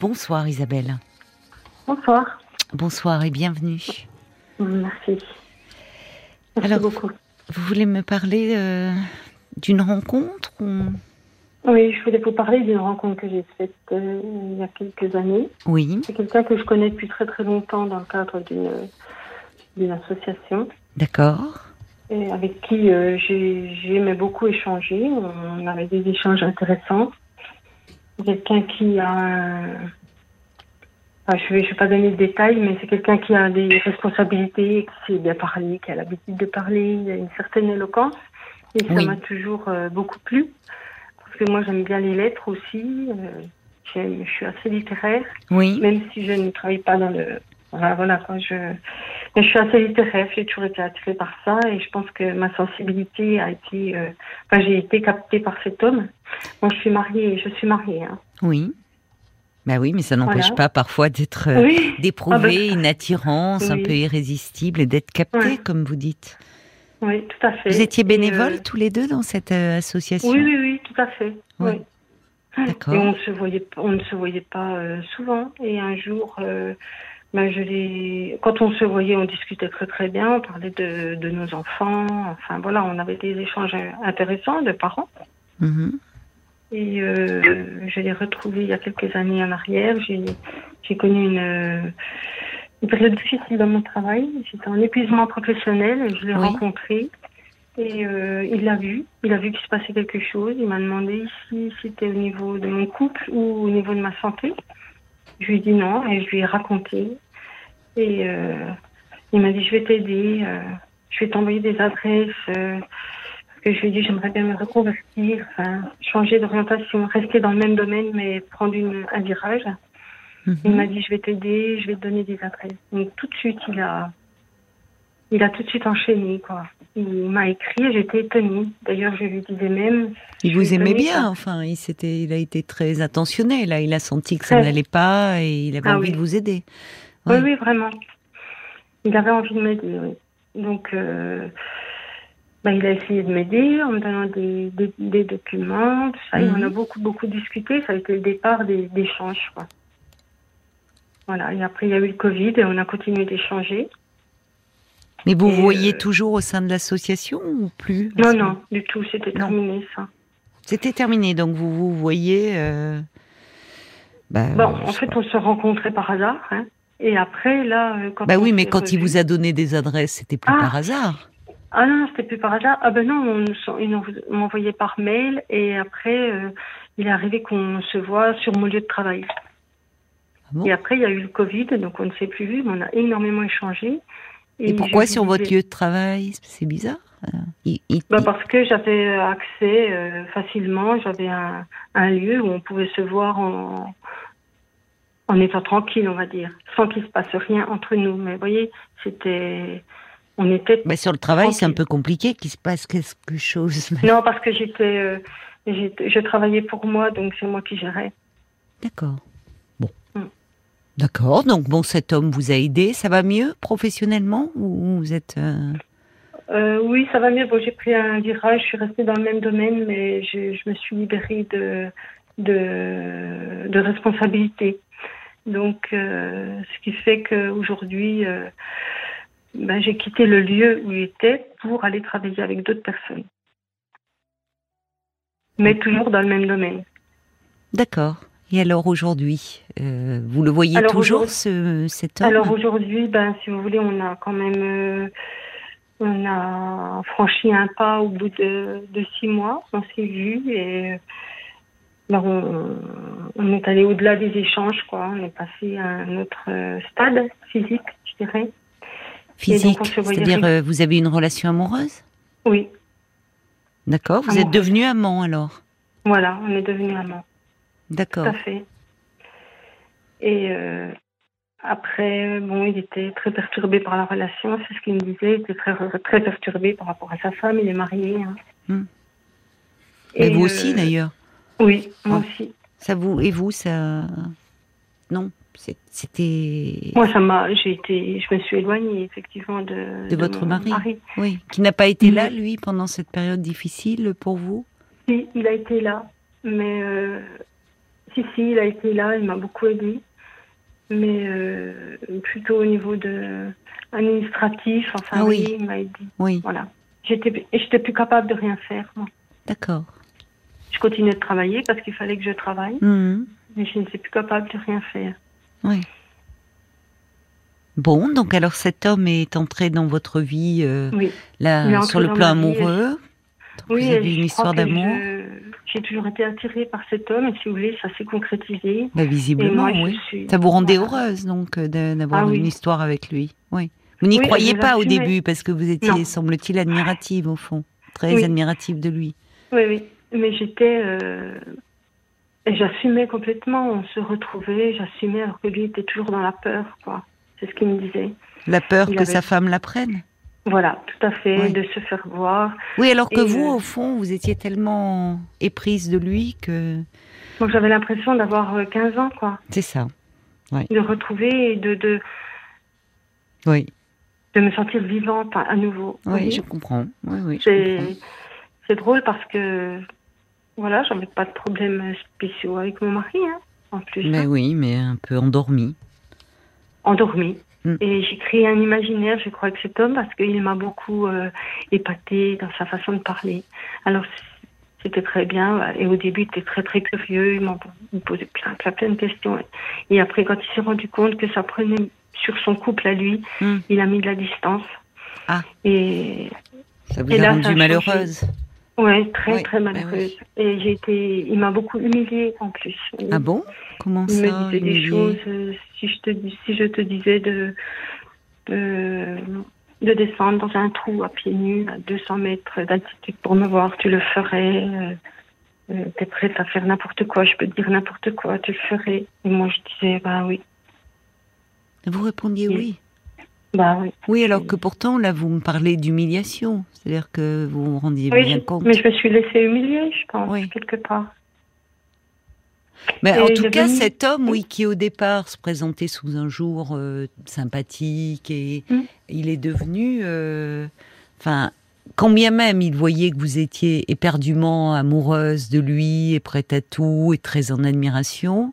Bonsoir Isabelle. Bonsoir. Bonsoir et bienvenue. Merci. Merci Alors, beaucoup. Vous voulez me parler euh, d'une rencontre Oui, je voulais vous parler d'une rencontre que j'ai faite euh, il y a quelques années. Oui. C'est quelqu'un que je connais depuis très très longtemps dans le cadre d'une association. D'accord. Et avec qui euh, j'aimais beaucoup échanger. On avait des échanges intéressants. Quelqu'un qui a je ne vais, pas donner de détails, mais c'est quelqu'un qui a des responsabilités, qui sait bien parler, qui a l'habitude de parler, il a une certaine éloquence. Et ça m'a toujours euh, beaucoup plu. Parce que moi, j'aime bien les lettres aussi. Euh, je suis assez littéraire. Oui. Même si je ne travaille pas dans le. Voilà, voilà quoi, je... Mais je suis assez littéraire, j'ai toujours été attirée par ça et je pense que ma sensibilité a été. Euh, enfin, j'ai été captée par cet homme. Moi, je suis mariée, je suis mariée. Hein. Oui. Bah oui, mais ça n'empêche pas parfois d'être euh, d'éprouver ah bah, une attirance un peu irrésistible et d'être capté, comme vous dites. Oui, tout à fait. Vous étiez bénévoles euh, tous les deux dans cette euh, association? Oui, oui, oui, tout à fait. Oui. D'accord. Et on se voyait, on ne se voyait pas souvent. Et un jour, ben, je l'ai. Quand on se voyait, on discutait très très bien. On parlait de, de nos enfants. Enfin voilà, on avait des échanges intéressants de parents. Mm et euh, je l'ai retrouvé il y a quelques années en arrière. J'ai connu une, une, période difficile dans mon travail. J'étais en épuisement professionnel et je l'ai rencontré. Et euh, il l'a vu. Il a vu qu'il se passait quelque chose. Il m'a demandé si c'était au niveau de mon couple ou au niveau de ma santé. Je lui ai dit non et je lui ai raconté. Et euh, il m'a dit je vais t'aider. Euh, je vais t'envoyer des adresses euh, que je lui ai dit j'aimerais bien me reconvertir, changer d'orientation, rester dans le même domaine mais prendre une, un virage. Mhm. Il m'a dit je vais t'aider, je vais te donner des adresses. Donc tout de suite il a il a tout de suite enchaîné quoi. Il m'a écrit, j'étais étonnée. D'ailleurs je lui disais même. Il vous aimait bien, enfin il s'était, il a été très attentionné là. Il a senti que ça n'allait pas et il avait ah envie de vous aider. Oui. oui. vraiment. Il avait envie de m'aider. Oui. Donc euh, ben, il a essayé de m'aider en me donnant des, des, documents, tout ça. En a mhm. beaucoup, beaucoup discuté. Ça a été le départ des, échanges. Quoi. Voilà. Et après, il y a eu le Covid et on a continué d'échanger. Mais vous vous voyez euh, toujours au sein de l'association ou plus Non, non, du tout. C'était terminé, ça. C'était terminé. Donc, vous vous voyez. Euh... Bah, bon, en fait, on se rencontrait par hasard. Hein. Et après, là. Euh, quand bah oui, mais quand il vous a donné des adresses, c'était plus ah. par hasard. Ah non, c'était plus par hasard. Ah ben non, on, ils m'envoyaient par mail et après, euh, il est arrivé qu'on se voit sur mon lieu de travail. Ah et après, il y a eu le Covid, donc on ne s'est plus vu, mais on a énormément échangé. Et, pourquoi sur votre lieu de travail? C'est bizarre. Euh, bah parce que j'avais accès euh, facilement, j'avais un, un, lieu où on pouvait se voir en, en étant tranquille, on va dire, sans qu'il se passe rien entre nous. Mais vous voyez, c'était on était. Mais sur le travail, c'est un peu compliqué qu'il se passe quelque chose. Non, parce que j'étais, euh, je travaillais pour moi, donc c'est moi qui gérais. D'accord. Bon. Mm. D'accord. Donc bon, cet homme vous a aidé. Ça va mieux professionnellement ou vous êtes euh, euh, Oui, ça va mieux. Bon, j'ai pris un virage. Je suis restée dans le même domaine, mais je, me suis libérée de de, de responsabilité. Donc, ce qui fait qu'aujourd'hui ben, j'ai quitté le lieu où il était pour aller travailler avec d'autres personnes. Mais toujours dans le même domaine. D'accord. Et alors aujourd'hui, euh, vous le voyez toujours, ce, cet homme? Alors aujourd'hui, ben, si vous voulez, on a quand même euh, on a franchi un pas au bout de, de six mois. On s'est vu et ben, on, on, est allé au-delà des échanges. Quoi. On est passé à un autre euh, stade physique, je dirais. Physique, c'est-à-dire euh, vous avez une relation amoureuse? Oui. D'accord, vous êtes devenu amant alors? Voilà, on est devenu amant. D'accord. Tout à fait. Et euh, après, bon, il était très perturbé par la relation, c'est ce qu'il me disait, il était très, très perturbé par rapport à sa femme, il est marié. Hein. Hmm. Et, vous aussi euh, d'ailleurs Oui, moi aussi. Ça vous, et vous, ça... Non c'était. Moi, ça m'a. J'ai été. Je me suis éloignée effectivement de. De, votre mari. Oui. Qui n'a pas été là, lui, pendant cette période difficile pour vous? Oui, il a été là, mais euh, Si, si, il a été là, il m'a beaucoup aidé. Mais euh, plutôt au niveau de administratif, enfin ah oui. il m'a aidé. Oui. Voilà. J'étais, j'étais plus capable de rien faire, moi. D'accord. Je continuais de travailler parce qu'il fallait que je travaille. Mhm. Mais je n'étais plus capable de rien faire. Oui. Bon, donc alors cet homme est entré dans votre vie euh, là, sur le plan amoureux. oui, vous avez une histoire d'amour. J'ai toujours été attirée par cet homme et si vous voulez, ça s'est concrétisé. Bah, visiblement, oui. Ça vous rendait heureuse donc euh, d'avoir ah une histoire avec lui. Oui. Vous n'y croyez pas au début parce que vous étiez, semble-t-il, admirative au fond, très admirative de lui. Oui, oui. Mais j'étais. Euh, j'assumais complètement. On se retrouvait, j'assumais alors que lui était toujours dans la peur, quoi. C'est ce qu'il me disait. La peur que sa femme la prenne Voilà, tout à fait, de se faire voir. Oui, alors que vous, euh, au fond, vous étiez tellement éprise de lui que. Donc j'avais l'impression d'avoir 15 euh, ans, quoi. C'est ça. De retrouver et de, de. Oui. De me sentir vivante à nouveau. Oui, je comprends. Oui, oui, c'est drôle parce que voilà, j'avais pas de problème spéciaux avec mon mari, hein, en plus. Mais hein. oui, mais un peu endormi. Endormi. Mm. Et j'ai créé un imaginaire, je crois, avec cet homme parce qu'il m'a beaucoup euh, épaté dans sa façon de parler. Alors, c'était très bien. Et au début, il était très, très curieux. Il m'a posé plein, plein, plein de questions. Et après, quand il s'est rendu compte que ça prenait sur son couple à lui, mm. il a mis de la distance. Ah. Et, ça vous a rendu malheureuse Ouais, très très bah malheureuse. Et j'ai été, il m'a beaucoup humiliée en plus. Ah bon? Comment ça Il me disait des choses. Euh, si je te si je te disais de, de de descendre dans un trou à pieds nus à 200 mètres d'altitude pour me voir, tu le ferais. Euh, euh, T'es prête à faire n'importe quoi, je peux te dire n'importe quoi, tu le ferais. Et moi je disais bah oui. Vous répondiez oui. Bah oui. Oui, alors que pourtant, là, vous me parlez d'humiliation. C'est-à-dire que vous vous rendiez bien compte. Mais je me suis laissée humilier, je pense, quelque part. Mais en tout cas, cet homme, oui, qui au départ se présentait sous un jour euh, sympathique et hmm. il est devenu, euh, enfin, quand bien même il voyait que vous étiez éperdument amoureuse de lui et prête à tout et très en admiration,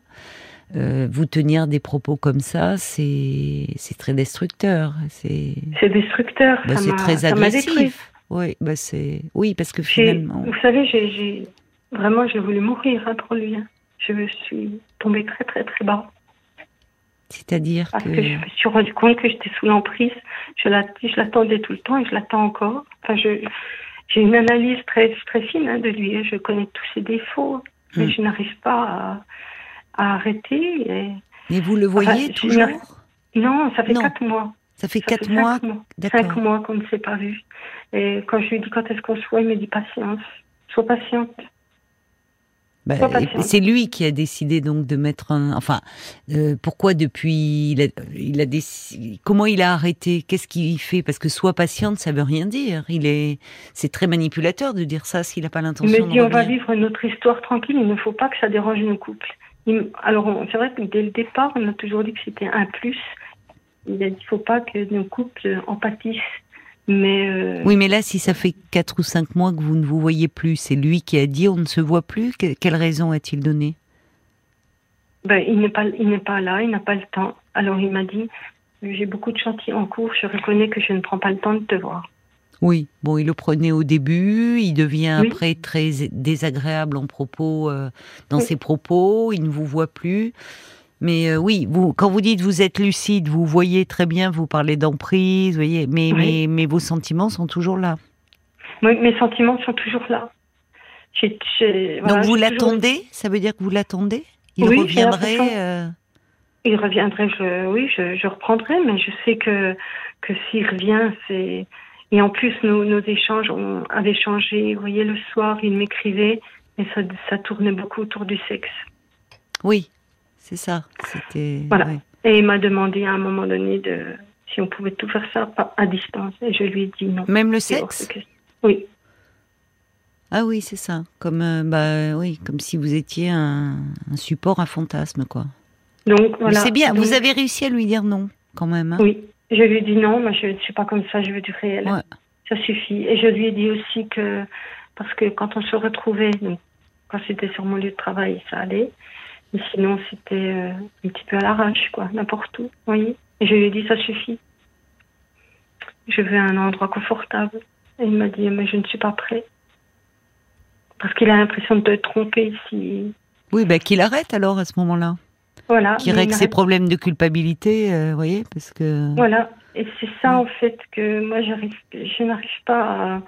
euh, vous tenir des propos comme ça, c'est très destructeur. C'est destructeur. Bah, c'est très agressif. Oui, bah c'est oui parce que finalement. Vous savez, j'ai vraiment j'ai voulu mourir hein, pour lui. Hein. Je me suis tombée très très très bas. C'est-à-dire Parce que... je me suis rendu compte que j'étais sous l'emprise. Je l'attendais tout le temps et je l'attends encore. Enfin, je j'ai une analyse très très fine hein, de lui. Je connais tous ses défauts, mais hmm. je n'arrive pas à à arrêter. Et... Mais vous le voyez toujours Non, ça fait quatre mois. Ça fait quatre mois, Cinq mois qu'on ne s'est pas vu. Et quand je lui dis quand est-ce qu'on se voit, il me dit patience. Sois patiente. Bah, c'est lui qui a décidé donc de mettre un. Enfin, euh, pourquoi depuis il a, il a décidé, Comment il a arrêté? Qu'est-ce qu'il fait? Parce que soit patiente, ça veut rien dire. Il est. C'est très manipulateur de dire ça s'il n'a pas l'intention. Il me dit on va vivre notre histoire tranquille. Il ne faut pas que ça dérange nos couples. Alors, c'est vrai que dès le départ, on a toujours dit que c'était un plus. Il ne faut pas que nos couples empâtissent. Mais euh, Oui, mais là, si ça fait 4 ou 5 mois que vous ne vous voyez plus, c'est lui qui a dit on ne se voit plus. quelle raison a-t-il donné? Ben, Il n'est pas, pas là, il n'a pas le temps. Alors il m'a dit j'ai beaucoup de chantiers en cours, je reconnais que je ne prends pas le temps de te voir. Oui, bon, il le prenait au début, il devient après très désagréable en propos, euh, dans ses propos, il ne vous voit plus. Mais euh, oui, vous, quand vous dites vous êtes lucide, vous voyez très bien, vous parlez d'emprise, voyez, mais, mais, mais, vos sentiments sont toujours là. Oui, mes sentiments sont toujours là. Donc vous l'attendez? Ça veut dire que vous l'attendez? Il reviendrait euh, Il reviendrait, je, oui, je, je reprendrai, mais je sais que, que s'il revient, c'est et en plus, nos, nos échanges ont, avaient changé. Vous voyez, le soir, il m'écrivait et ça, ça tournait beaucoup autour du sexe. Oui, c'est ça. C'était. Voilà. Et il m'a demandé à un moment donné de si on pouvait tout faire ça à distance. Et je lui ai dit non. Même le sexe Oui. Ah oui, c'est ça. Comme, euh, bah, oui, comme si vous étiez un, un support, un fantasme, quoi. Donc voilà. C'est bien. Vous avez réussi à lui dire non, quand même. Hein oui. Je lui ai dit non, moi je ne suis pas comme ça, je veux du réel. Ça suffit. Et je lui ai dit aussi que, parce que quand on se retrouvait, quand c'était sur mon lieu de travail, ça allait. Mais sinon, c'était euh, un petit peu à l'arrache, quoi, n'importe où, vous voyez. Et je lui ai dit, ça suffit. Je veux un endroit confortable. Et il m'a dit, mais je ne suis pas prêt. Parce qu'il a l'impression de te tromper si. Oui, ben qu'il arrête alors à ce moment-là. Voilà. Qu'il règle ses problèmes de culpabilité, vous voyez, parce que. Voilà. Et c'est ça, en fait, que moi, j'arrive, je n'arrive pas à,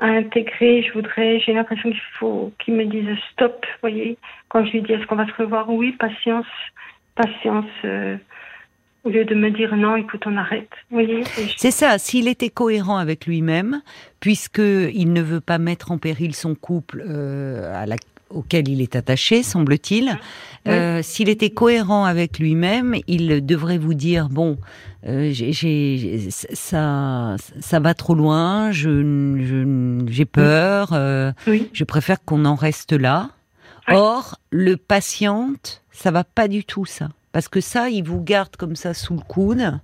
à, intégrer. Je voudrais, j'ai l'impression qu'il faut qu'il me dise stop, vous voyez. Quand je lui dis est-ce qu'on va se revoir, oui, patience, patience. Euh, au lieu de me dire non, écoute, on arrête. voyez C'est ça. S'il était cohérent avec lui-même, puisque il ne veut pas mettre en péril son couple euh, à la auquel il est attaché, semble-t-il. Euh, S'il était cohérent avec lui-même, il devrait vous dire bon, euh, j'ai, ça, ça va trop loin, je, j'ai peur, euh, je préfère qu'on en reste là. Or, le patiente, ça va pas du tout ça, parce que ça, il vous garde comme ça sous le coude.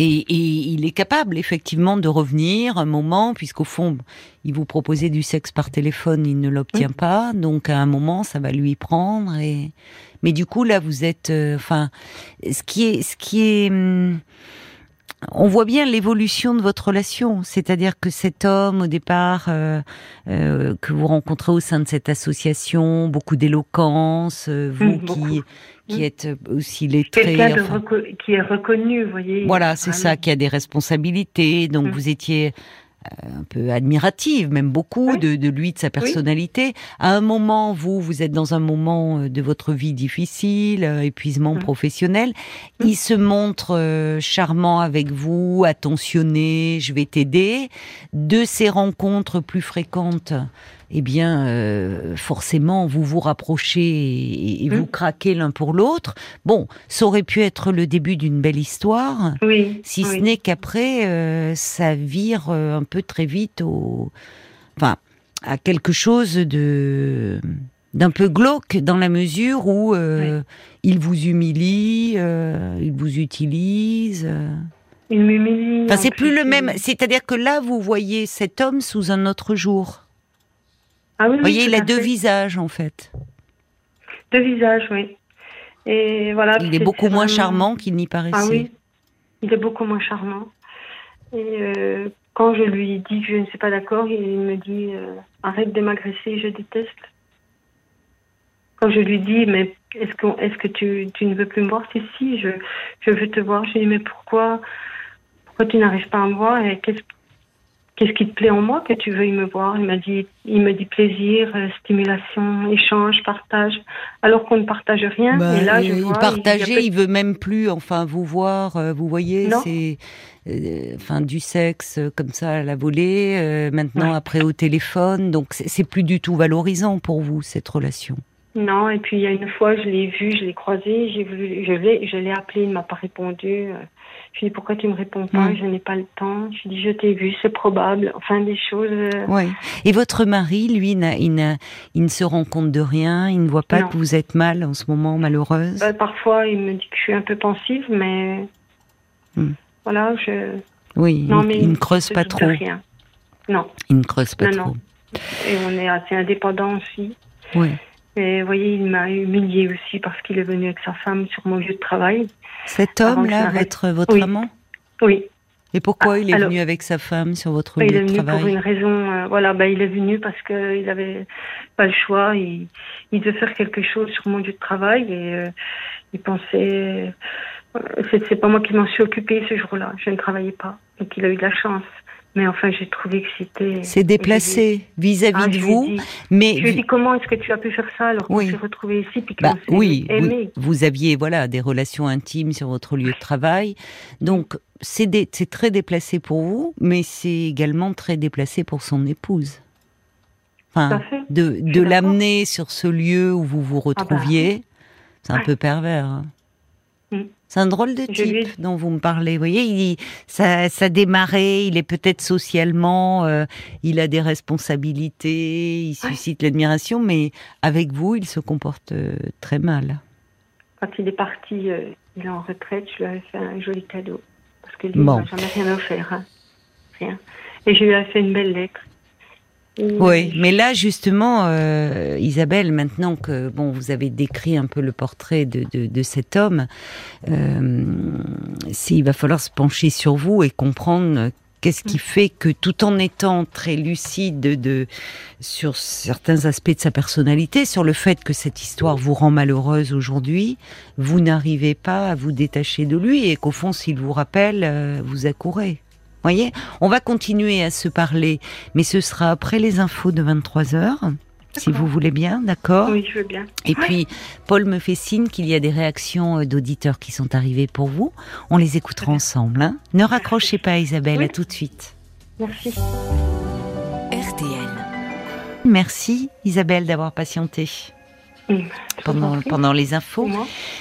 Euh, et, il est capable effectivement de revenir un moment, puisqu'au fond, il vous proposait du sexe par téléphone, il ne l'obtient pas, donc à un moment, ça va lui prendre. Et mais du coup, là, vous êtes, euh, enfin, ce qui est, ce qui est, hum, on voit bien l'évolution de votre relation, c'est-à-dire que cet homme, au départ, euh, euh, que vous rencontrez au sein de cette association, beaucoup d'éloquence, vous mmh, qui qui mm. êtes aussi lettré. Quelqu'un qui est reconnu, vous voyez. Voilà, c'est ça, qui a des responsabilités. Donc mm. vous étiez euh, un peu admirative, même beaucoup de, de, lui, de sa personnalité. À un moment, vous, vous êtes dans un moment euh, de votre vie difficile, euh, épuisement mm. professionnel. Il se montre charmant avec vous, attentionné, je vais t'aider. De ces rencontres plus fréquentes, eh bien, euh, forcément, vous vous rapprochez et, vous mmh. craquez l'un pour l'autre. Bon, ça aurait pu être le début d'une belle histoire, si ce n'est qu'après, euh, ça vire euh, un peu très vite au, enfin, à quelque chose de d'un peu glauque dans la mesure où il vous humilie, il vous utilise. Il m'humilie. Enfin, c'est plus le même. C'est-à-dire que là, vous voyez cet homme sous un autre jour. Ah Vous voyez, il a deux visages en fait. Deux visages, oui. Et voilà. Il est, beaucoup moins charmant qu'il n'y paraissait. Ah oui, il est beaucoup moins charmant. Et euh, quand je lui dis que je ne suis pas d'accord, il me dit euh, arrête de m'agresser, je déteste. Quand je lui dis mais est-ce que, est que tu, tu, ne veux plus me voir? Si, si, je, je veux te voir. Je lui dis mais pourquoi, pourquoi tu n'arrives pas à me voir et qu'est-ce Qu'est-ce qui te plaît en moi que tu veuilles me voir? Il m'a dit, il me dit plaisir, euh, stimulation, échange, partage. Alors qu'on ne partage rien. Bah, et là, je il vois, partageait, il, veut même plus, enfin, vous voir. Euh, vous voyez, c'est, euh, enfin, du sexe comme ça à la volée. maintenant, après au téléphone, donc c'est plus du tout valorisant pour vous cette relation. Non, et puis il y a une fois, je l'ai vu, je l'ai croisé, j'ai voulu, je l'ai, je l'ai appelé, il m'a pas répondu. Je lui dit pourquoi tu me réponds pas, mm. je n'ai pas le temps. Je lui dit je t'ai vu, c'est probable. Enfin des choses. Euh. Oui. Et votre mari, lui, il, il, ne se rend compte de rien, il ne voit pas que vous êtes mal en ce moment, malheureuse? Bah, parfois, il me dit que je suis un peu pensive, mais mm. voilà, je. Oui, non, il, mais il ne creuse pas trop. Rien. Non. Il ne creuse pas trop. Et on est assez indépendants aussi. Oui. Et vous voyez, il m'a humilié aussi parce qu'il est venu avec sa femme sur mon lieu de travail. Cet homme-là, votre, votre amant? Oui. Et pourquoi il est venu avec sa femme sur votre lieu de travail Il est venu pour une raison. Euh, voilà, bah, il est venu parce qu'il n'avait pas le choix. Il, il, devait faire quelque chose sur mon lieu de travail et euh, il pensait. Euh, c'est pas moi qui m'en suis occupée ce jour-là. Je ne travaillais pas. Donc il a eu de la chance. Mais enfin, j'ai trouvé que c'était. C'est déplacé vis-à-vis ah, de vous. mais je lui ai dit comment est-ce que tu as pu faire ça alors qu'on s'est retrouvé ici puis bah, oui, Vous, aviez voilà des relations intimes sur votre lieu de travail, donc c'est très déplacé pour vous, mais c'est également très déplacé pour son épouse. Enfin, de, de l'amener sur ce lieu où vous vous ah bah retrouviez, c'est un peu pervers. Hein. C'est un drôle de type dont vous me parlez. Vous voyez, il, ça, ça démarré, il est peut-être socialement, euh, il a des responsabilités, il suscite l'admiration, mais avec vous, il se comporte euh, très mal. Quand il est parti, euh, il est en retraite, je lui avais fait un joli cadeau. Parce que lui, il n'a jamais rien offert. Hein. Rien. Et je lui ai fait une belle lettre. Oui, mais là justement, euh, Isabelle, maintenant que bon, vous avez décrit un peu le portrait de, de, cet homme, euh, il va falloir se pencher sur vous et comprendre qu'est-ce qui fait que tout en étant très lucide de, sur certains aspects de sa personnalité, sur le fait que cette histoire vous rend malheureuse aujourd'hui, vous n'arrivez pas à vous détacher de lui et qu'au fond, s'il vous rappelle, euh, vous accourez voyez On va continuer à se parler, mais ce sera après les infos de 23 heures. Si vous voulez bien, d'accord Oui, je veux bien. Et puis, Paul me fait signe qu'il y a des réactions euh, d'auditeurs qui sont arrivées pour vous. On les écoutera ensemble. Hein. ne raccrochez pas, Isabelle. À tout de suite. Merci. RTL. Merci, Isabelle, d'avoir patienté pendant, pendant les infos.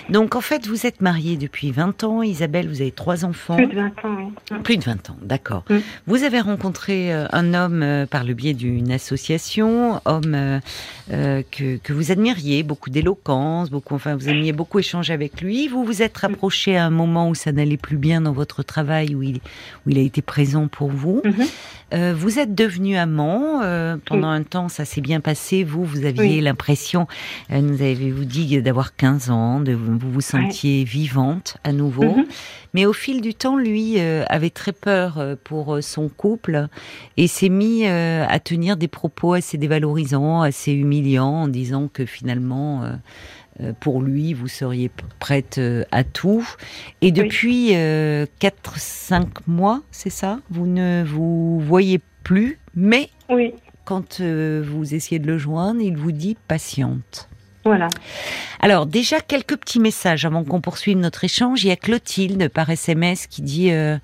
Donc en fait, vous êtes mariée depuis 20 ans, Isabelle, vous avez trois enfants. Plus de 20 ans, oui. Plus de 20 ans, d'accord. Vous avez rencontré euh, un homme euh, par le biais d'une association, homme euh, que, que, vous admiriez, beaucoup d'éloquence, beaucoup, enfin vous aimiez beaucoup échanger avec lui. Vous vous êtes rapproché à un moment où ça n'allait plus bien dans votre travail, où il, où il a été présent pour vous. Mhm. vous êtes devenu amant. pendant un temps, ça s'est bien passé. Vous, vous aviez l'impression nous avez-vous dit d'avoir 15 ans, de vous vous sentiez vivante à nouveau. Mhm. Mais au fil du temps, lui euh, avait très peur euh, pour son couple et s'est mis à tenir des propos assez dévalorisants, assez humiliants, en disant que finalement pour lui, vous seriez prête à tout. Et depuis 4-5 mois, c'est ça? Vous ne vous voyez plus, mais oui. quand vous essayez de le joindre, il vous dit patiente. Voilà. Alors déjà quelques petits messages avant qu'on poursuive notre échange. Il y a Clotilde par SMS qui dit euh,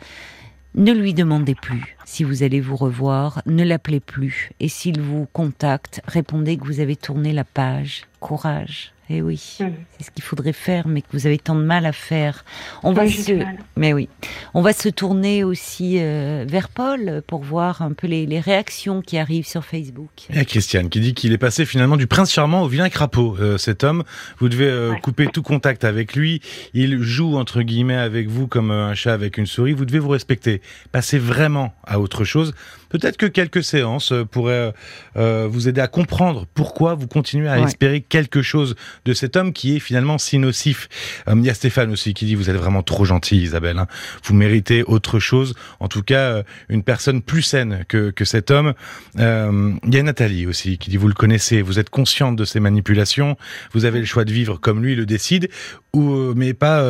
ne lui demandez plus si vous allez vous revoir, ne l'appelez plus et s'il vous contacte, répondez que vous avez tourné la page. Courage. Eh oui, mmh. c'est ce qu'il faudrait faire, mais que vous avez tant de mal à faire. On va se, mais oui, on va se tourner aussi euh, vers Paul pour voir un peu les, réactions qui arrivent sur Facebook. Et Christiane qui dit qu'il est passé finalement du prince charmant au vilain crapaud. Euh, cet homme, vous devez euh, couper tout contact avec lui. Il joue entre guillemets avec vous comme un chat avec une souris. Vous devez vous respecter. Passez vraiment à autre chose. Peut-être que quelques séances pourraient euh, vous aider à comprendre pourquoi vous continuez à espérer quelque chose de cet homme qui est finalement si nocif. Euh, il y a Stéphane aussi qui dit vous êtes vraiment trop gentil Isabelle. Hein. Vous méritez autre chose. En tout cas, une personne plus saine que, que cet homme. il y a Nathalie aussi qui dit vous le connaissez, vous êtes consciente de ses manipulations, vous avez le choix de vivre comme lui le décide, ou mais pas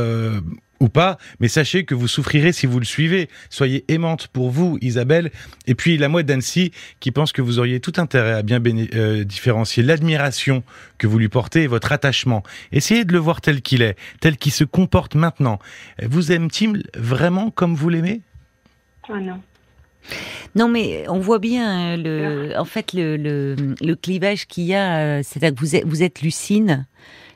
ou pas, mais sachez que vous souffrirez si vous le suivez. Soyez aimante pour vous, Isabelle. Et puis la mouette d'Annecy qui pense que vous auriez tout intérêt à bien euh, différencier l'admiration que vous lui portez et votre attachement. Essayez de le voir tel qu'il est, tel qu'il se comporte maintenant. Vous aime-t-il vraiment comme vous l'aimez? Ah non. Non, mais on voit bien euh, le, en fait le, le, clivage qu'il y a. Euh, c'est-à-dire que vous êtes, vous êtes Lucine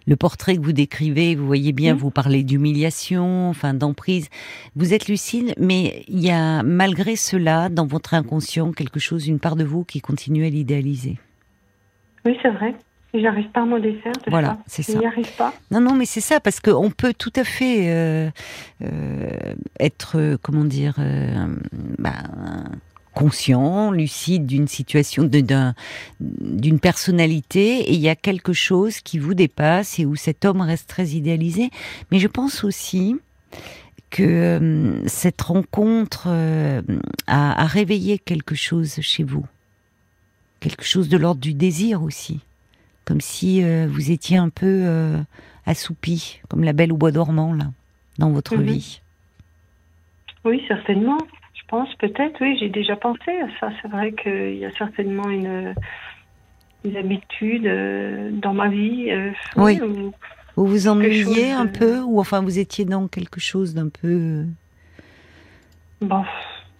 le portrait que vous décrivez, vous voyez bien, vous parlez d'humiliation, enfin d'emprise. Vous êtes lucide, mais il y a malgré cela, dans votre inconscient, quelque chose, une part de vous qui continue à l'idéaliser. Oui, c'est vrai. J'arrive pas à m'en défaire de voilà, c'est ça. J'y arrive pas. Non, non, mais c'est ça, parce qu'on peut tout à fait euh, euh, être, comment dire, euh, bah, conscient, lucide d'une situation, d'une personnalité, et il y a quelque chose qui vous dépasse et où cet homme reste très idéalisé. Mais je pense aussi que euh, cette rencontre euh, a, réveillé quelque chose chez vous, quelque chose de l'ordre du désir aussi, comme si euh, vous étiez un peu assoupi, comme la belle au bois dormant là, dans votre mhm. vie. Oui, certainement pense peut-être, oui, j'ai déjà pensé à ça. C'est vrai qu'il y a certainement une, habitude euh, dans ma vie. Euh, oui. vous vous ennuyiez un peu, ou enfin vous étiez dans quelque chose d'un peu. Euh, bon,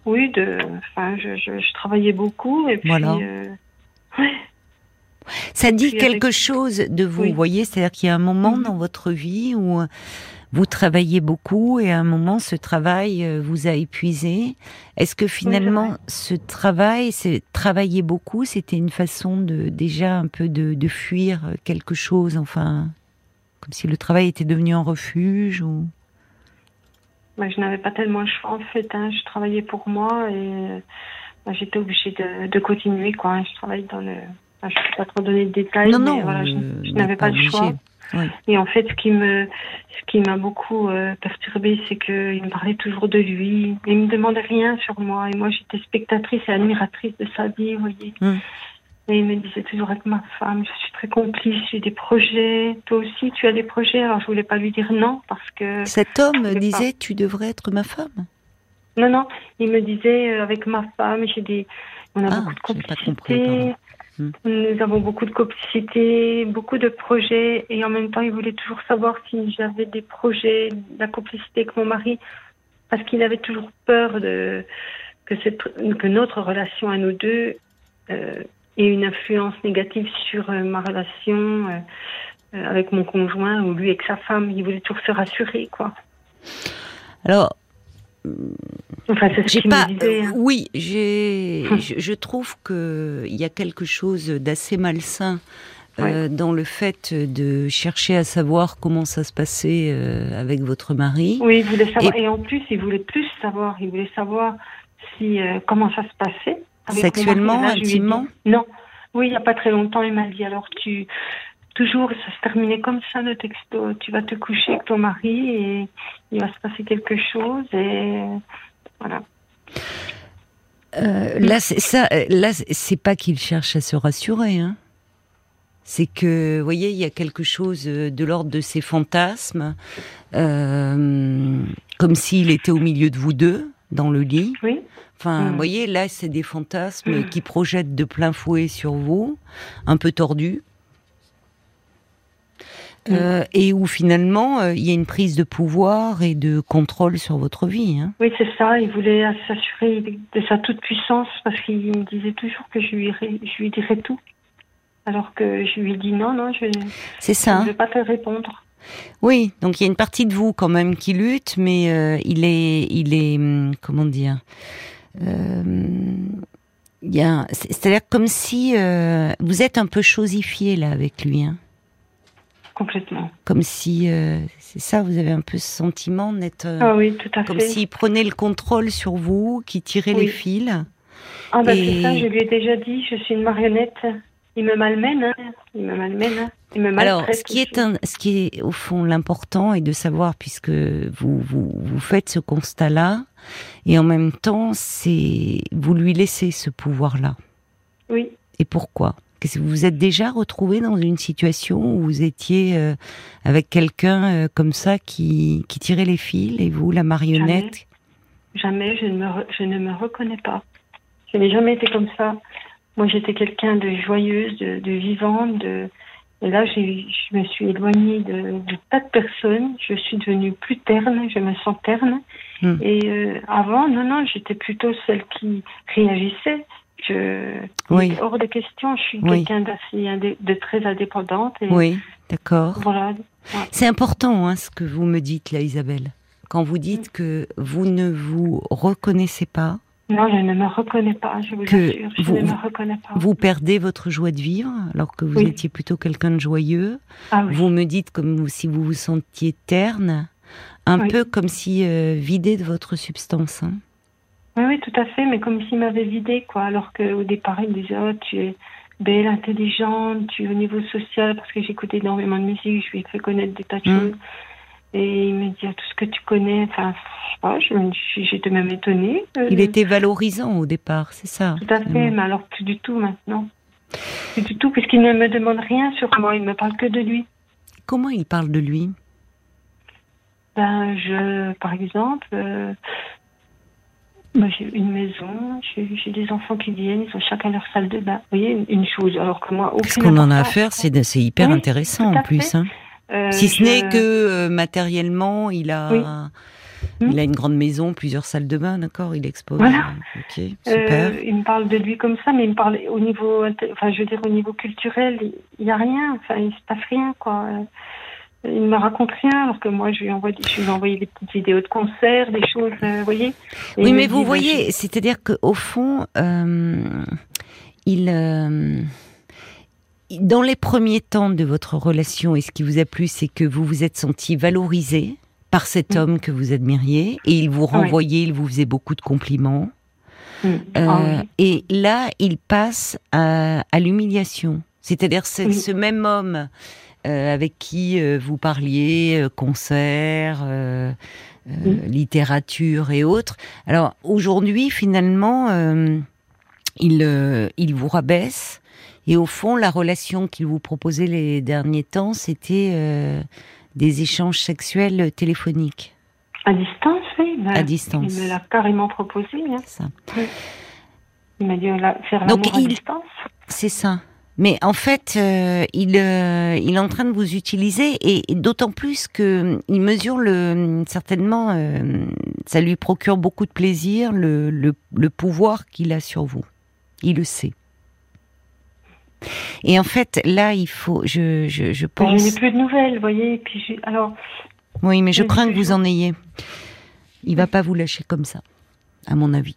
oui, de, enfin, je, travaillais beaucoup et puis. Voilà. Ça dit quelque chose de vous, vous voyez, c'est-à-dire qu'il y a un moment mhm. dans votre vie où vous travaillez beaucoup et à un moment ce travail euh, vous a épuisé. Est-ce que finalement ce travail, c'est travailler beaucoup, c'était une façon de déjà un peu de, fuir quelque chose, enfin, comme si le travail était devenu un refuge ou? je n'avais pas tellement le choix en fait. Hein. Je travaillais pour moi et j'étais obligée de, de, continuer, quoi. Je travaille dans le. je ne peux pas trop donner de détails, non, mais non, voilà, euh, je, je n'avais pas le choix. Oui. Et en fait, ce qui me, ce qui m'a beaucoup euh, perturbée, c'est qu'il me parlait toujours de lui. Il me demandait rien sur moi. Et moi, j'étais spectatrice et admiratrice de sa vie, vous voyez. Mm. Et il me disait toujours avec ma femme, je suis très complice, j'ai des projets. Toi aussi, tu as des projets. Alors, je voulais pas lui dire non parce que. Cet homme disait tu devrais être ma femme. Non, non. Il me disait euh, avec ma femme, j'ai des, on a Ah, beaucoup de complicité. Nous avons beaucoup de complicité, beaucoup de projets, et en même temps, il voulait toujours savoir si j'avais des projets, de la complicité avec mon mari, parce qu'il avait toujours peur que, notre relation à nous deux euh, ait une influence négative sur euh, ma relation euh, avec mon conjoint ou lui avec sa femme. Il voulait toujours se rassurer, quoi. Alors, Enfin, c'est ce qu'il pas. disait. euh, hein. oui, j'ai. je, je trouve que il y a quelque chose d'assez malsain. euh, dans le fait de chercher à savoir comment ça se passait euh, avec votre mari. Oui, il voulait savoir. Et... en plus, il voulait plus savoir. Il voulait savoir si euh, comment ça se passait. avec Sexuellement, intimement? Non. Oui, il n'y a pas très longtemps, il m'a dit alors tu toujours ça se terminait comme ça le texto. Tu vas te coucher avec ton mari et il va se passer quelque chose et voilà. Euh, là, c'est ça. Là, c'est- c'est pas qu'il cherche à se rassurer. Hein. C'est que, vous voyez, il y a quelque chose de l'ordre de ses fantasmes, euh, comme s'il était au milieu de vous deux dans le lit. Oui. Enfin, Mm. vous voyez, là, c'est des fantasmes Mm. qui projettent de plein fouet sur vous, un peu tordus. Mm. Euh, et où finalement euh, il y a une prise de pouvoir et de contrôle sur votre vie. Hein. Oui, c'est ça. Il voulait s'assurer de sa toute puissance parce qu'il me disait toujours que je lui, irais- je lui dirais tout. Alors que je lui dis non, non, je ne vais pas te répondre. Oui, donc il y a une partie de vous quand même qui lutte, mais euh, il est, il est, hum, comment dire, euh, il y a, c'est- c'est-à-dire comme si euh, vous êtes un peu chosifié là avec lui, hein. Complètement. comme si, euh, c'est ça, vous avez un peu ce sentiment d'être, euh, Ah oui, tout à comme fait. s'il prenait le contrôle sur vous, qui tirait Oui. les fils. Ah bah Et- c'est ça, je lui ai déjà dit, je suis une marionnette. Il me malmène, hein. il me malmène, hein. il me. Alors, ce qui est un, ce qui est au fond l'important est de savoir, puisque vous, vous, vous faites ce constat-là, et en même temps, c'est vous lui laissez ce pouvoir-là. Oui, Et pourquoi? Que vous vous êtes déjà retrouvé dans une situation où vous étiez euh, avec quelqu'un euh, comme ça qui, qui tirait les fils et vous, la marionnette? Jamais, je ne, me re- je ne me reconnais pas. Je n'ai jamais été comme ça. Moi, j'étais quelqu'un de joyeuse, de, de vivante, de... Et là, je me suis éloignée de, de tas de personnes. Je suis devenue plus terne, je me sens terne. Hmm. Et euh, avant, non, non, j'étais plutôt celle qui réagissait. Je, Oui. hors de question. Je suis Oui. quelqu'un d'assez de très indépendante. Et Oui, d'accord. Voilà. C'est important hein, ce que vous me dites là, Isabelle. Quand vous dites que vous ne vous reconnaissez pas, Non, je ne me reconnais pas, je vous Que assure. Je vous- ne me reconnais pas. vous perdez votre joie de vivre alors que vous Oui. étiez plutôt quelqu'un de joyeux. ah oui. Vous me dites comme si vous vous sentiez terne, un peu comme si euh, vidé de votre substance. hein. Oui, oui, tout à fait, mais comme s'il m'avait vidé, quoi. Alors qu'au départ, il me disait, oh, tu es belle, intelligente, tu es au niveau social, parce que j'écoutais énormément de musique, je lui ai fait connaître des tas de Mm. choses. Et il me dit, ah, tout ce que tu connais, enfin, je j'étais même étonnée. euh, Il était valorisant au départ, c'est ça. Tout à fait, mais alors plus du tout maintenant. Plus du tout, puisqu'il ne me demande rien sur moi, il me parle que de lui. Comment il parle de lui? Ben, je, par exemple, euh, moi, j'ai une maison, j'ai des enfants qui viennent, ils ont chacun leur salle de bain. Vous voyez, une, une chose. Alors que moi, aucune qu'on en a à faire C'est hyper Oui, intéressant en plus. hein. Euh, Si ce je- n'est que euh, matériellement, il a, Oui. il a une grande maison, plusieurs salles de bain, d'accord Il expose. Voilà. Ok, super. Euh, il me parle de lui comme ça, mais il me parle au niveau, enfin, je veux dire au niveau culturel, il n'y a rien, enfin, il se passe rien, quoi. Il me raconte rien, alors que moi, je lui envoie, des- je lui ai envoyé des petites vidéos de concerts, des choses, euh, vous voyez. Oui, mais vous voyez, c'est-à-dire qu'au fond, euh, il, euh, dans les premiers temps de votre relation, et ce qui vous a plu, c'est que vous vous êtes senti valorisé par cet Mm. homme que vous admiriez, et il vous renvoyait, il vous faisait beaucoup de compliments. Mm. Ah Et là, il passe à, à l'humiliation. C'est-à-dire c'est Oui. ce même homme euh, avec qui euh, vous parliez, euh, concert, euh, euh, Oui. littérature et autres. Alors aujourd'hui, finalement, il, il vous rabaisse. Et au fond, la relation qu'il vous proposait les derniers temps, c'était des échanges sexuels téléphoniques À distance, oui. ben, à distance. Il me l'a carrément proposé. hein. Ça. Il m'a dit faire l'amour à il- distance. C'est ça. Mais en fait, euh, il, euh, il est en train de vous utiliser et, et d'autant plus que euh, il mesure le certainement, euh, ça lui procure beaucoup de plaisir le, le, le pouvoir qu'il a sur vous. Il le sait. Et en fait, là, il faut, je, je, je Je pense, n'ai plus de nouvelles, vous voyez. et Puis alors, oui, mais je je crains que vous en ayez. Il va pas vous lâcher comme ça, à mon avis.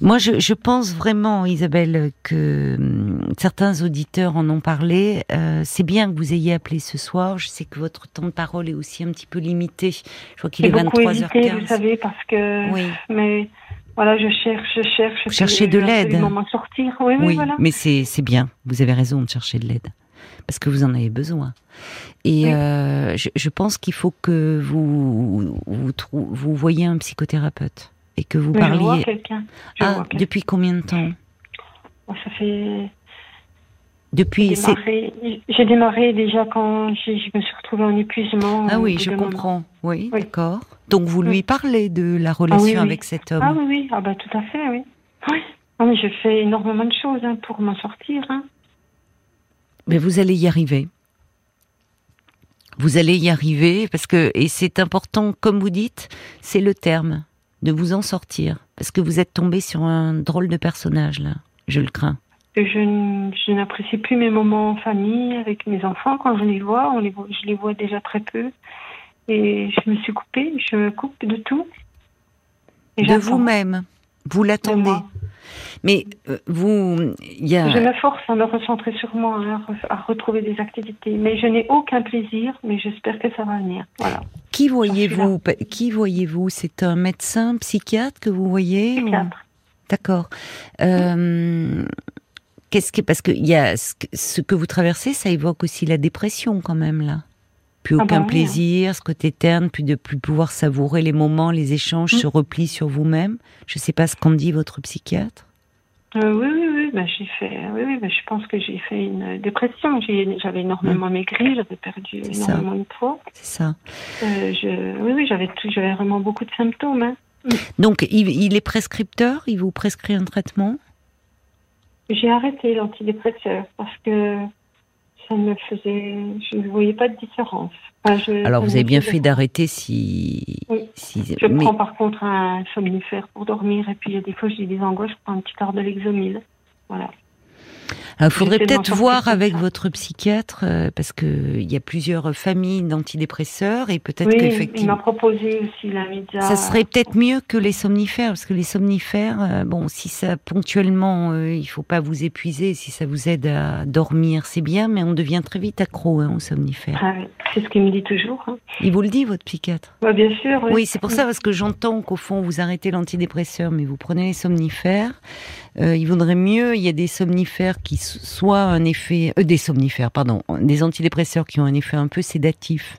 Moi, je, je pense vraiment, Isabelle, que hum, certains auditeurs en ont parlé. Euh, c'est bien que vous ayez appelé ce soir. Je sais que votre temps de parole est aussi un petit peu limité. Je crois qu'il est beaucoup hésité, 23h15. vous savez, parce que. Oui, Mais voilà, je cherche, je cherche. Vous cherchez de l'aide. sortir. Oui, oui, oui, voilà. mais c'est c'est bien. Vous avez raison de chercher de l'aide parce que vous en avez besoin. Et Oui. euh, je, je pense qu'il faut que vous vous, vous voyez un psychothérapeute et que vous Mais je vois parliez. quelqu'un. Ah, depuis combien de temps Ça fait. Depuis. J'ai démarré déjà quand je me suis retrouvée en épuisement. Ah oui, je comprends. Oui, Oui. d'accord. Donc vous lui parlez de la relation oui, oui. avec cet homme. Ah oui, oui, ah bah tout à fait, oui. Oui. Ah, mais je fais énormément de choses hein, pour m'en sortir. Hein. Mais vous allez y arriver. Vous allez y arriver parce que et c'est important, comme vous dites, c'est le terme de vous en sortir parce que vous êtes tombé sur un drôle de personnage là. Je le crains. Je, n'apprécie plus mes moments en famille avec mes enfants quand je les vois. On les voit je les vois déjà très peu. Et je me suis coupée, je me coupe de tout. Et de vous-même. Vous De l'attendez. Mais euh, vous, il y a. Je me force à me recentrer sur moi, hein, à re- à retrouver des activités. Mais je n'ai aucun plaisir, mais j'espère que ça va venir. Voilà. Qui voyez-vous Qui voyez-vous? C'est un médecin, psychiatre que vous voyez ou- Psychiatre. D'accord. Euh, Qu'est-ce que parce que y a ce que vous traversez, ça évoque aussi la dépression quand même là. Plus Ah aucun bah oui, plaisir, ce côté terne, plus de plus pouvoir savourer les moments, les échanges, Mm. se repli sur vous-même. Je sais pas ce qu'en dit votre psychiatre. Euh, oui, oui, oui. Ben, j'ai fait. Oui, oui. Ben, je pense que j'ai fait une dépression. J'ai- J'avais énormément maigri. J'avais perdu. C'est ça. énormément de poids. C'est ça. Euh, je... Oui, oui. J'avais vraiment beaucoup de symptômes. hein. Donc il, il est prescripteur, il vous prescrit un traitement? J'ai arrêté l'antidépresseur parce que ça me faisait. Je ne voyais pas de différence. Enfin, je- Alors vous avez bien fait d'arrêter si. Oui. si Je mais- prends par contre un somnifère pour dormir et puis il y a des fois j'ai des angoisses, je prends un petit quart de l'exomil. Voilà. Il faudrait de m'en peut-être voir avec votre psychiatre, euh, parce que il y a plusieurs familles d'antidépresseurs et peut-être Oui, il qu'effectivement. m'a proposé aussi la média. Ça serait peut-être mieux que les somnifères, parce que les somnifères, euh, bon, si ça ponctuellement, euh, il faut pas vous épuiser, si ça vous aide à dormir, c'est bien, mais on devient très vite accro hein, aux somnifères. Ah c'est ce qu'il me dit toujours. hein. Il vous le dit, votre psychiatre? Ouais, bien sûr. Oui, c'est pour ça, parce que j'entends qu'au fond, vous arrêtez l'antidépresseur, mais vous prenez les somnifères. Euh, il vaudrait mieux, il y a des somnifères qui soient un effet... euh, des somnifères, pardon, des antidépresseurs qui ont un effet un peu sédatif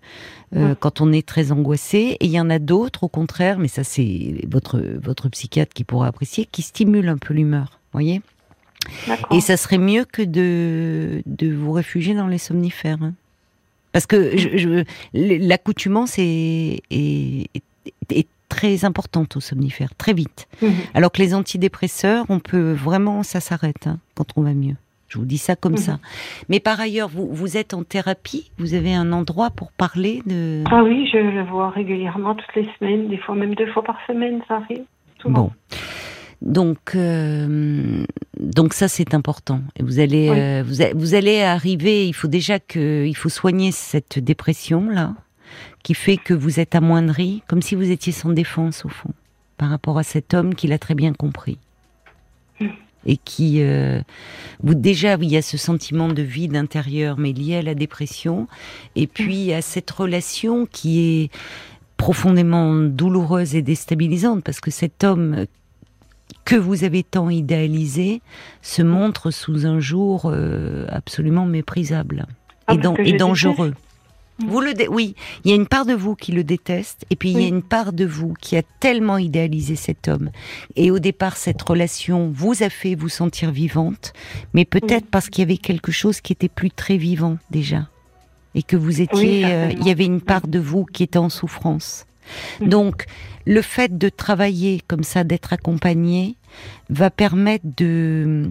euh, quand on est très angoissé. Et il y en a d'autres, au contraire, mais ça c'est votre, votre psychiatre qui pourra apprécier, qui stimulent un peu l'humeur, voyez? Et ça serait mieux que de, de vous réfugier dans les somnifères. hein. Parce que je, je- l'accoutumance est, est, est- est très importante aux somnifères, très vite. Mhm. Alors que les antidépresseurs, on peut vraiment, ça s'arrête hein, quand on va mieux. Je vous dis ça comme Mhm. ça. Mais par ailleurs, vous, vous êtes en thérapie, vous avez un endroit pour parler de... Ah oui, je le vois régulièrement, toutes les semaines, des fois même deux fois par semaine, ça arrive. souvent. Bon. Donc, euh, donc ça c'est important. Et vous allez, Oui. euh, vous, a- vous allez arriver. Il faut déjà que, il faut soigner cette dépression là, qui fait que vous êtes amoindri, comme si vous étiez sans défense au fond, par rapport à cet homme qui l'a très bien compris et qui, euh, vous déjà, il y a ce sentiment de vide intérieur, mais lié à la dépression, et puis à cette relation qui est profondément douloureuse et déstabilisante parce que cet homme que vous avez tant idéalisé se montre sous un jour euh, absolument méprisable Ah, et, dan- dangereux. déteste. Vous le dé- oui, il y a une part de vous qui le déteste, et puis il y a une part de vous qui a tellement idéalisé cet homme. Et au départ, cette relation vous a fait vous sentir vivante, mais peut-être Oui. parce qu'il y avait quelque chose qui était plus très vivant déjà, et que vous étiez, euh, il y avait une part de vous qui était en souffrance. Donc, le fait de travailler comme ça, d'être accompagné, va permettre de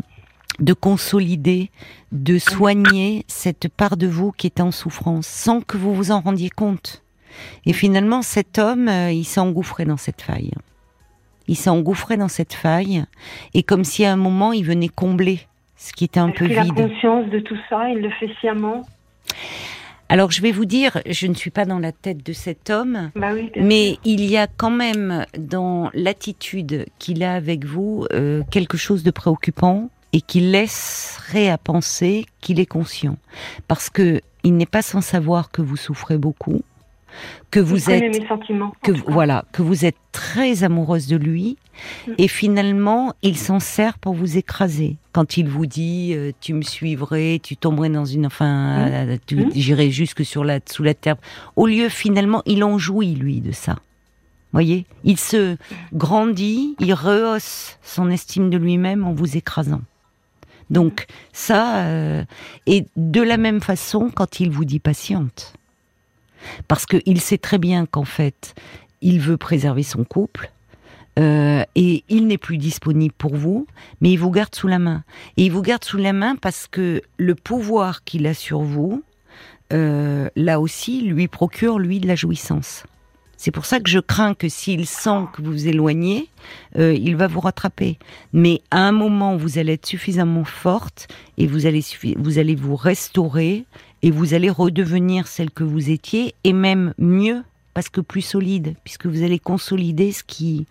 de consolider, de soigner cette part de vous qui est en souffrance, sans que vous vous en rendiez compte. Et finalement, cet homme, euh, il s'est engouffré dans cette faille. Il s'est engouffré dans cette faille, et comme si à un moment, il venait combler ce qui était un peu qu'il a vide. conscience de tout ça? Il le fait sciemment? Alors, je vais vous dire, je ne suis pas dans la tête de cet homme, Bah oui, Mais il y a quand même dans l'attitude qu'il a avec vous euh, quelque chose de préoccupant et qui laisserait à penser qu'il est conscient. Parce que il n'est pas sans savoir que vous souffrez beaucoup, que vous êtes mes sentiments. que voilà, que vous êtes très amoureuse de lui Mm. et finalement, il s'en sert pour vous écraser. Quand il vous dit euh, tu me suivrais, tu tomberais dans une enfin euh, tu Mm. j'irais jusque sur la sous la terre. Au lieu finalement, il en jouit lui de ça. Voyez, il se grandit, il rehausse son estime de lui-même en vous écrasant. Donc ça, euh, et de la même façon quand il vous dit patiente, parce qu'il sait très bien qu'en fait, il veut préserver son couple. euh, et il n'est plus disponible pour vous, mais il vous garde sous la main. Et il vous garde sous la main parce que le pouvoir qu'il a sur vous, euh, là aussi, lui procure, lui, de la jouissance. C'est pour ça que je crains que s'il sent que vous vous éloignez, euh, il va vous rattraper. Mais à un moment, vous allez être suffisamment forte et vous allez, vous restaurer et vous allez redevenir celle que vous étiez et même mieux parce que plus solide, puisque vous allez consolider ce qui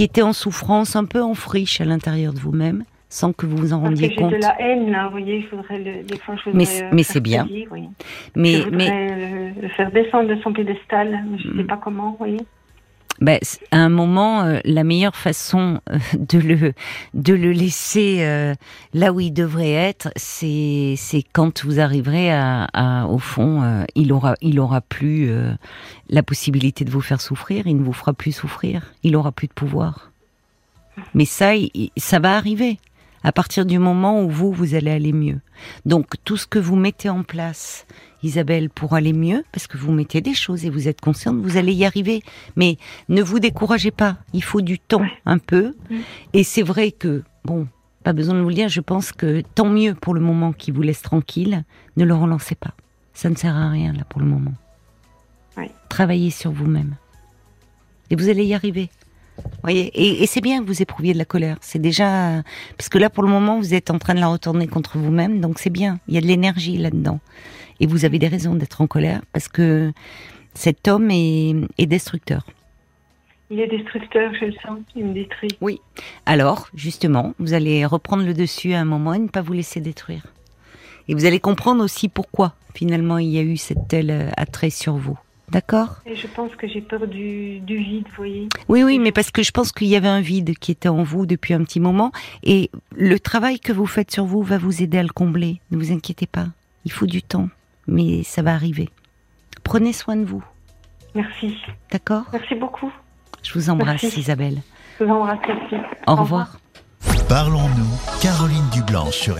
était en souffrance, un peu en friche à l'intérieur de vous-même, sans que vous vous en rendiez j'ai compte. de la haine, là, vous voyez, il faudrait le, des fois, je Mais voudrais, euh, mais c'est bien. oui. Mais, je mais voudrais le, le faire descendre de son pédestal, mais je ne sais Mm. pas comment, vous voyez. Ben, à un moment, euh, la meilleure façon euh, de le de le laisser euh, là où il devrait être, c'est c'est quand vous arriverez à, à- au fond, euh, il aura il aura plus euh, la possibilité de vous faire souffrir, il ne vous fera plus souffrir, il aura plus de pouvoir. Mais ça, il- ça va arriver à partir du moment où vous vous allez aller mieux. Donc tout ce que vous mettez en place, Isabelle, pour aller mieux, parce que vous mettez des choses et vous êtes consciente, vous allez y arriver. Mais ne vous découragez pas. Il faut du temps, un peu. Mm. Et c'est vrai que, bon, pas besoin de vous le dire, je pense que tant mieux pour le moment qui vous laisse tranquille, ne le relancez pas. Ça ne sert à rien, là, pour le moment. Travaillez sur vous-même. Et vous allez y arriver. Voyez, et, et c'est bien que vous éprouviez de la colère. C'est déjà parce que là, pour le moment, vous êtes en train de la retourner contre vous-même, donc c'est bien. Il y a de l'énergie là-dedans, et vous avez des raisons d'être en colère parce que cet homme est, est destructeur. Il est destructeur, je le sens, il me détruit. Alors, justement, vous allez reprendre le dessus à un moment et ne pas vous laisser détruire. Et vous allez comprendre aussi pourquoi finalement il y a eu cette tel euh, attrait sur vous. D'accord Et je pense que j'ai peur du, du vide, vous voyez. Oui, oui, mais parce que je pense qu'il y avait un vide qui était en vous depuis un petit moment, et le travail que vous faites sur vous va vous aider à le combler. Ne vous inquiétez pas. Il faut du temps, mais ça va arriver. Prenez soin de vous, Merci. d'accord Merci beaucoup. Je vous embrasse, Merci. Isabelle. Je vous embrasse aussi. Au revoir. Parlons-nous, Caroline Dublanche sur